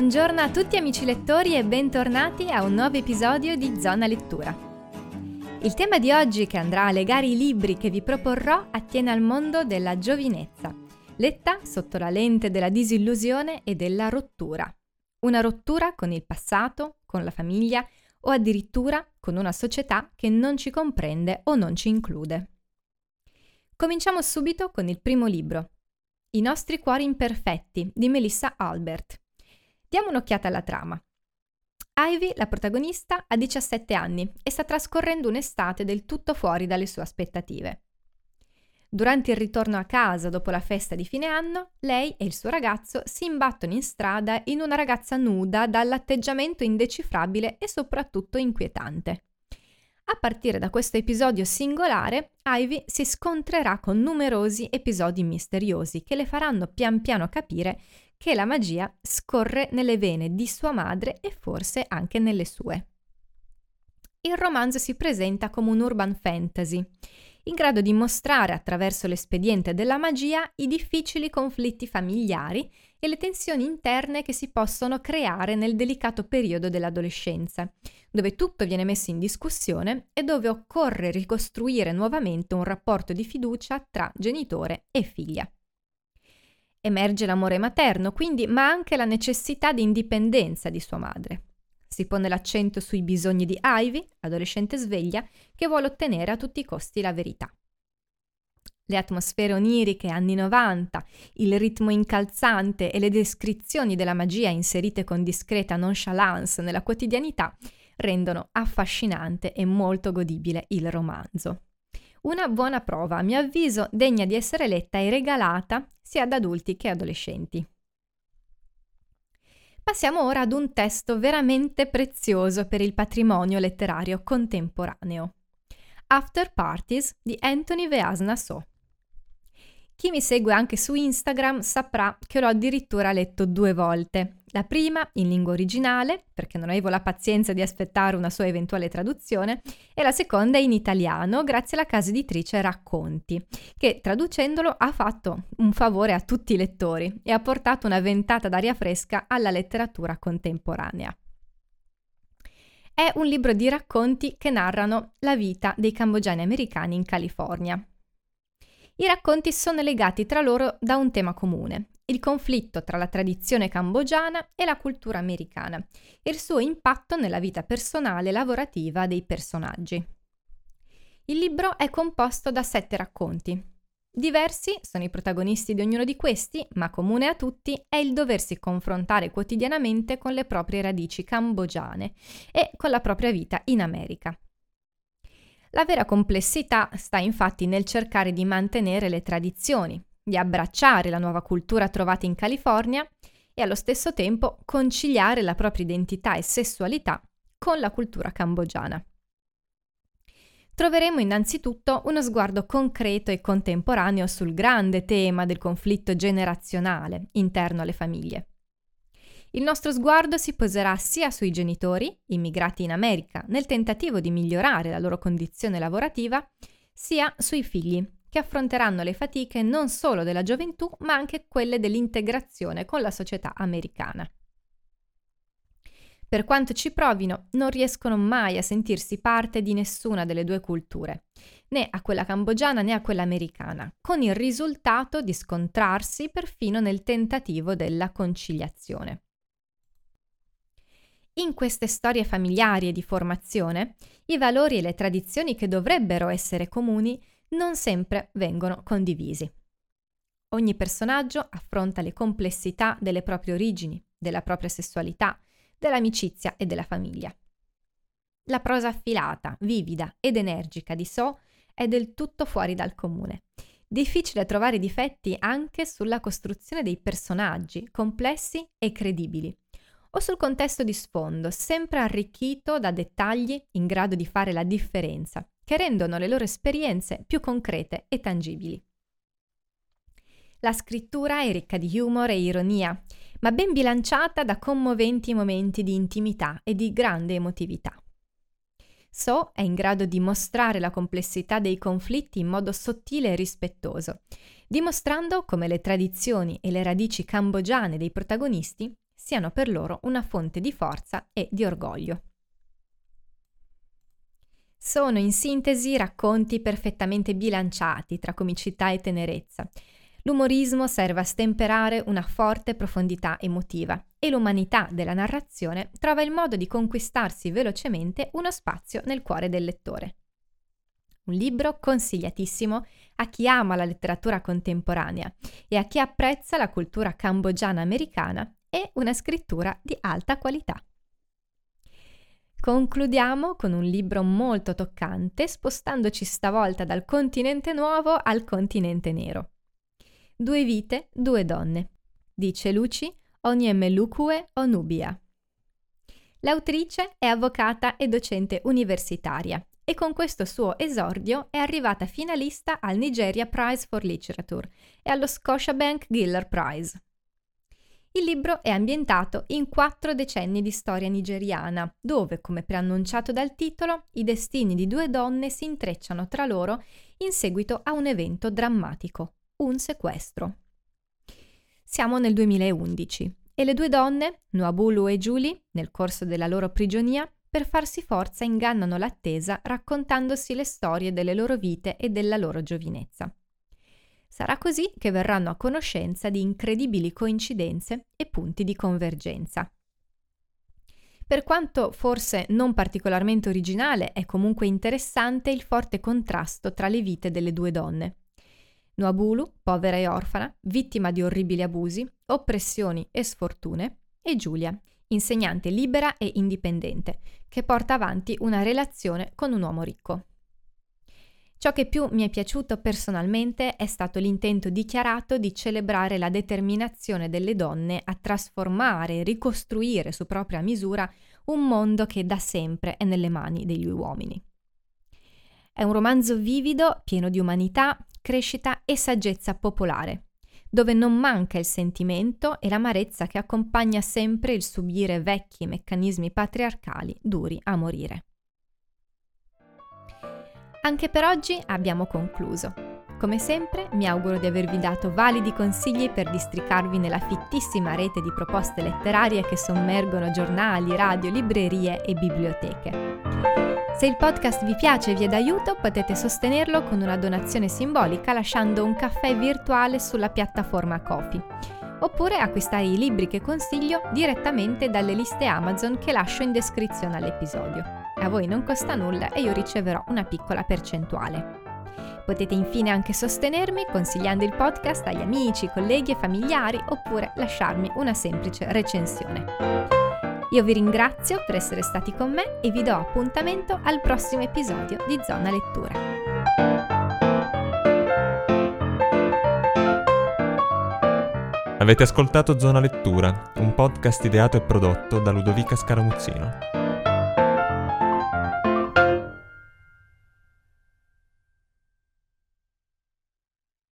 Buongiorno a tutti amici lettori e bentornati a un nuovo episodio di Zona Lettura. Il tema di oggi che andrà a legare i libri che vi proporrò attiene al mondo della giovinezza, letta sotto la lente della disillusione e della rottura. Una rottura con il passato, con la famiglia o addirittura con una società che non ci comprende o non ci include. Cominciamo subito con il primo libro, I nostri cuori imperfetti di Melissa Albert. Diamo un'occhiata alla trama. Ivy, la protagonista, ha 17 anni e sta trascorrendo un'estate del tutto fuori dalle sue aspettative. Durante il ritorno a casa dopo la festa di fine anno, lei e il suo ragazzo si imbattono in strada in una ragazza nuda dall'atteggiamento indecifrabile e soprattutto inquietante. A partire da questo episodio singolare, Ivy si scontrerà con numerosi episodi misteriosi che le faranno pian piano capire che la magia scorre nelle vene di sua madre e forse anche nelle sue. Il romanzo si presenta come un urban fantasy, in grado di mostrare attraverso l'espediente della magia i difficili conflitti familiari e le tensioni interne che si possono creare nel delicato periodo dell'adolescenza, dove tutto viene messo in discussione e dove occorre ricostruire nuovamente un rapporto di fiducia tra genitore e figlia. Emerge l'amore materno, quindi, ma anche la necessità di indipendenza di sua madre. Si pone l'accento sui bisogni di Ivy, adolescente sveglia, che vuole ottenere a tutti i costi la verità. Le atmosfere oniriche anni 90, il ritmo incalzante e le descrizioni della magia inserite con discreta nonchalance nella quotidianità rendono affascinante e molto godibile il romanzo. Una buona prova, a mio avviso, degna di essere letta e regalata sia ad adulti che adolescenti. Passiamo ora ad un testo veramente prezioso per il patrimonio letterario contemporaneo. After Parties di Anthony Veasna So. Chi mi segue anche su Instagram saprà che l'ho addirittura letto due volte. La prima in lingua originale, perché non avevo la pazienza di aspettare una sua eventuale traduzione, e la seconda in italiano, grazie alla casa editrice Racconti, che traducendolo ha fatto un favore a tutti i lettori e ha portato una ventata d'aria fresca alla letteratura contemporanea. È un libro di racconti che narrano la vita dei cambogiani americani in California, i racconti sono legati tra loro da un tema comune, il conflitto tra la tradizione cambogiana e la cultura americana e il suo impatto nella vita personale e lavorativa dei personaggi. Il libro è composto da sette racconti. Diversi sono i protagonisti di ognuno di questi, ma comune a tutti è il doversi confrontare quotidianamente con le proprie radici cambogiane e con la propria vita in America. La vera complessità sta infatti nel cercare di mantenere le tradizioni, di abbracciare la nuova cultura trovata in California e allo stesso tempo conciliare la propria identità e sessualità con la cultura cambogiana. Troveremo innanzitutto uno sguardo concreto e contemporaneo sul grande tema del conflitto generazionale interno alle famiglie. Il nostro sguardo si poserà sia sui genitori, immigrati in America, nel tentativo di migliorare la loro condizione lavorativa, sia sui figli, che affronteranno le fatiche non solo della gioventù, ma anche quelle dell'integrazione con la società americana. Per quanto ci provino, non riescono mai a sentirsi parte di nessuna delle due culture, né a quella cambogiana né a quella americana, con il risultato di scontrarsi perfino nel tentativo della conciliazione. In queste storie familiari e di formazione, i valori e le tradizioni che dovrebbero essere comuni non sempre vengono condivisi. Ogni personaggio affronta le complessità delle proprie origini, della propria sessualità, dell'amicizia e della famiglia. La prosa affilata, vivida ed energica di So è del tutto fuori dal comune. Difficile trovare difetti anche sulla costruzione dei personaggi, complessi e credibili, o sul contesto di sfondo, sempre arricchito da dettagli in grado di fare la differenza, che rendono le loro esperienze più concrete e tangibili. La scrittura è ricca di humor e ironia, ma ben bilanciata da commoventi momenti di intimità e di grande emotività. So è in grado di mostrare la complessità dei conflitti in modo sottile e rispettoso, dimostrando come le tradizioni e le radici cambogiane dei protagonisti siano per loro una fonte di forza e di orgoglio. Sono in sintesi racconti perfettamente bilanciati tra comicità e tenerezza. L'umorismo serve a stemperare una forte profondità emotiva e l'umanità della narrazione trova il modo di conquistarsi velocemente uno spazio nel cuore del lettore. Un libro consigliatissimo a chi ama la letteratura contemporanea e a chi apprezza la cultura cambogiana americana e una scrittura di alta qualità. Concludiamo con un libro molto toccante, spostandoci stavolta dal continente nuovo al continente nero. Due vite, due donne, dice Luci Onyemmelukue Onubia. L'autrice è avvocata e docente universitaria e con questo suo esordio è arrivata finalista al Nigeria Prize for Literature e allo Scotiabank Giller Prize. Il libro è ambientato in quattro decenni di storia nigeriana, dove, come preannunciato dal titolo, i destini di due donne si intrecciano tra loro in seguito a un evento drammatico, un sequestro. Siamo nel 2011 e le due donne, Nuabulu e Julie, nel corso della loro prigionia, per farsi forza ingannano l'attesa raccontandosi le storie delle loro vite e della loro giovinezza. Sarà così che verranno a conoscenza di incredibili coincidenze e punti di convergenza. Per quanto forse non particolarmente originale, è comunque interessante il forte contrasto tra le vite delle due donne. Noabulu, povera e orfana, vittima di orribili abusi, oppressioni e sfortune, e Giulia, insegnante libera e indipendente, che porta avanti una relazione con un uomo ricco. Ciò che più mi è piaciuto personalmente è stato l'intento dichiarato di celebrare la determinazione delle donne a trasformare ricostruire su propria misura un mondo che da sempre è nelle mani degli uomini. È un romanzo vivido, pieno di umanità, crescita e saggezza popolare, dove non manca il sentimento e l'amarezza che accompagna sempre il subire vecchi meccanismi patriarcali duri a morire. Anche per oggi abbiamo concluso. Come sempre mi auguro di avervi dato validi consigli per districarvi nella fittissima rete di proposte letterarie che sommergono giornali, radio, librerie e biblioteche. Se il podcast vi piace e vi è d'aiuto, potete sostenerlo con una donazione simbolica lasciando un caffè virtuale sulla piattaforma Kofi. Oppure acquistare i libri che consiglio direttamente dalle liste Amazon che lascio in descrizione all'episodio. A voi non costa nulla e io riceverò una piccola percentuale. Potete infine anche sostenermi consigliando il podcast agli amici, colleghi e familiari oppure lasciarmi una semplice recensione. Io vi ringrazio per essere stati con me e vi do appuntamento al prossimo episodio di Zona Lettura. Avete ascoltato Zona Lettura, un podcast ideato e prodotto da Ludovica Scaramuzzino.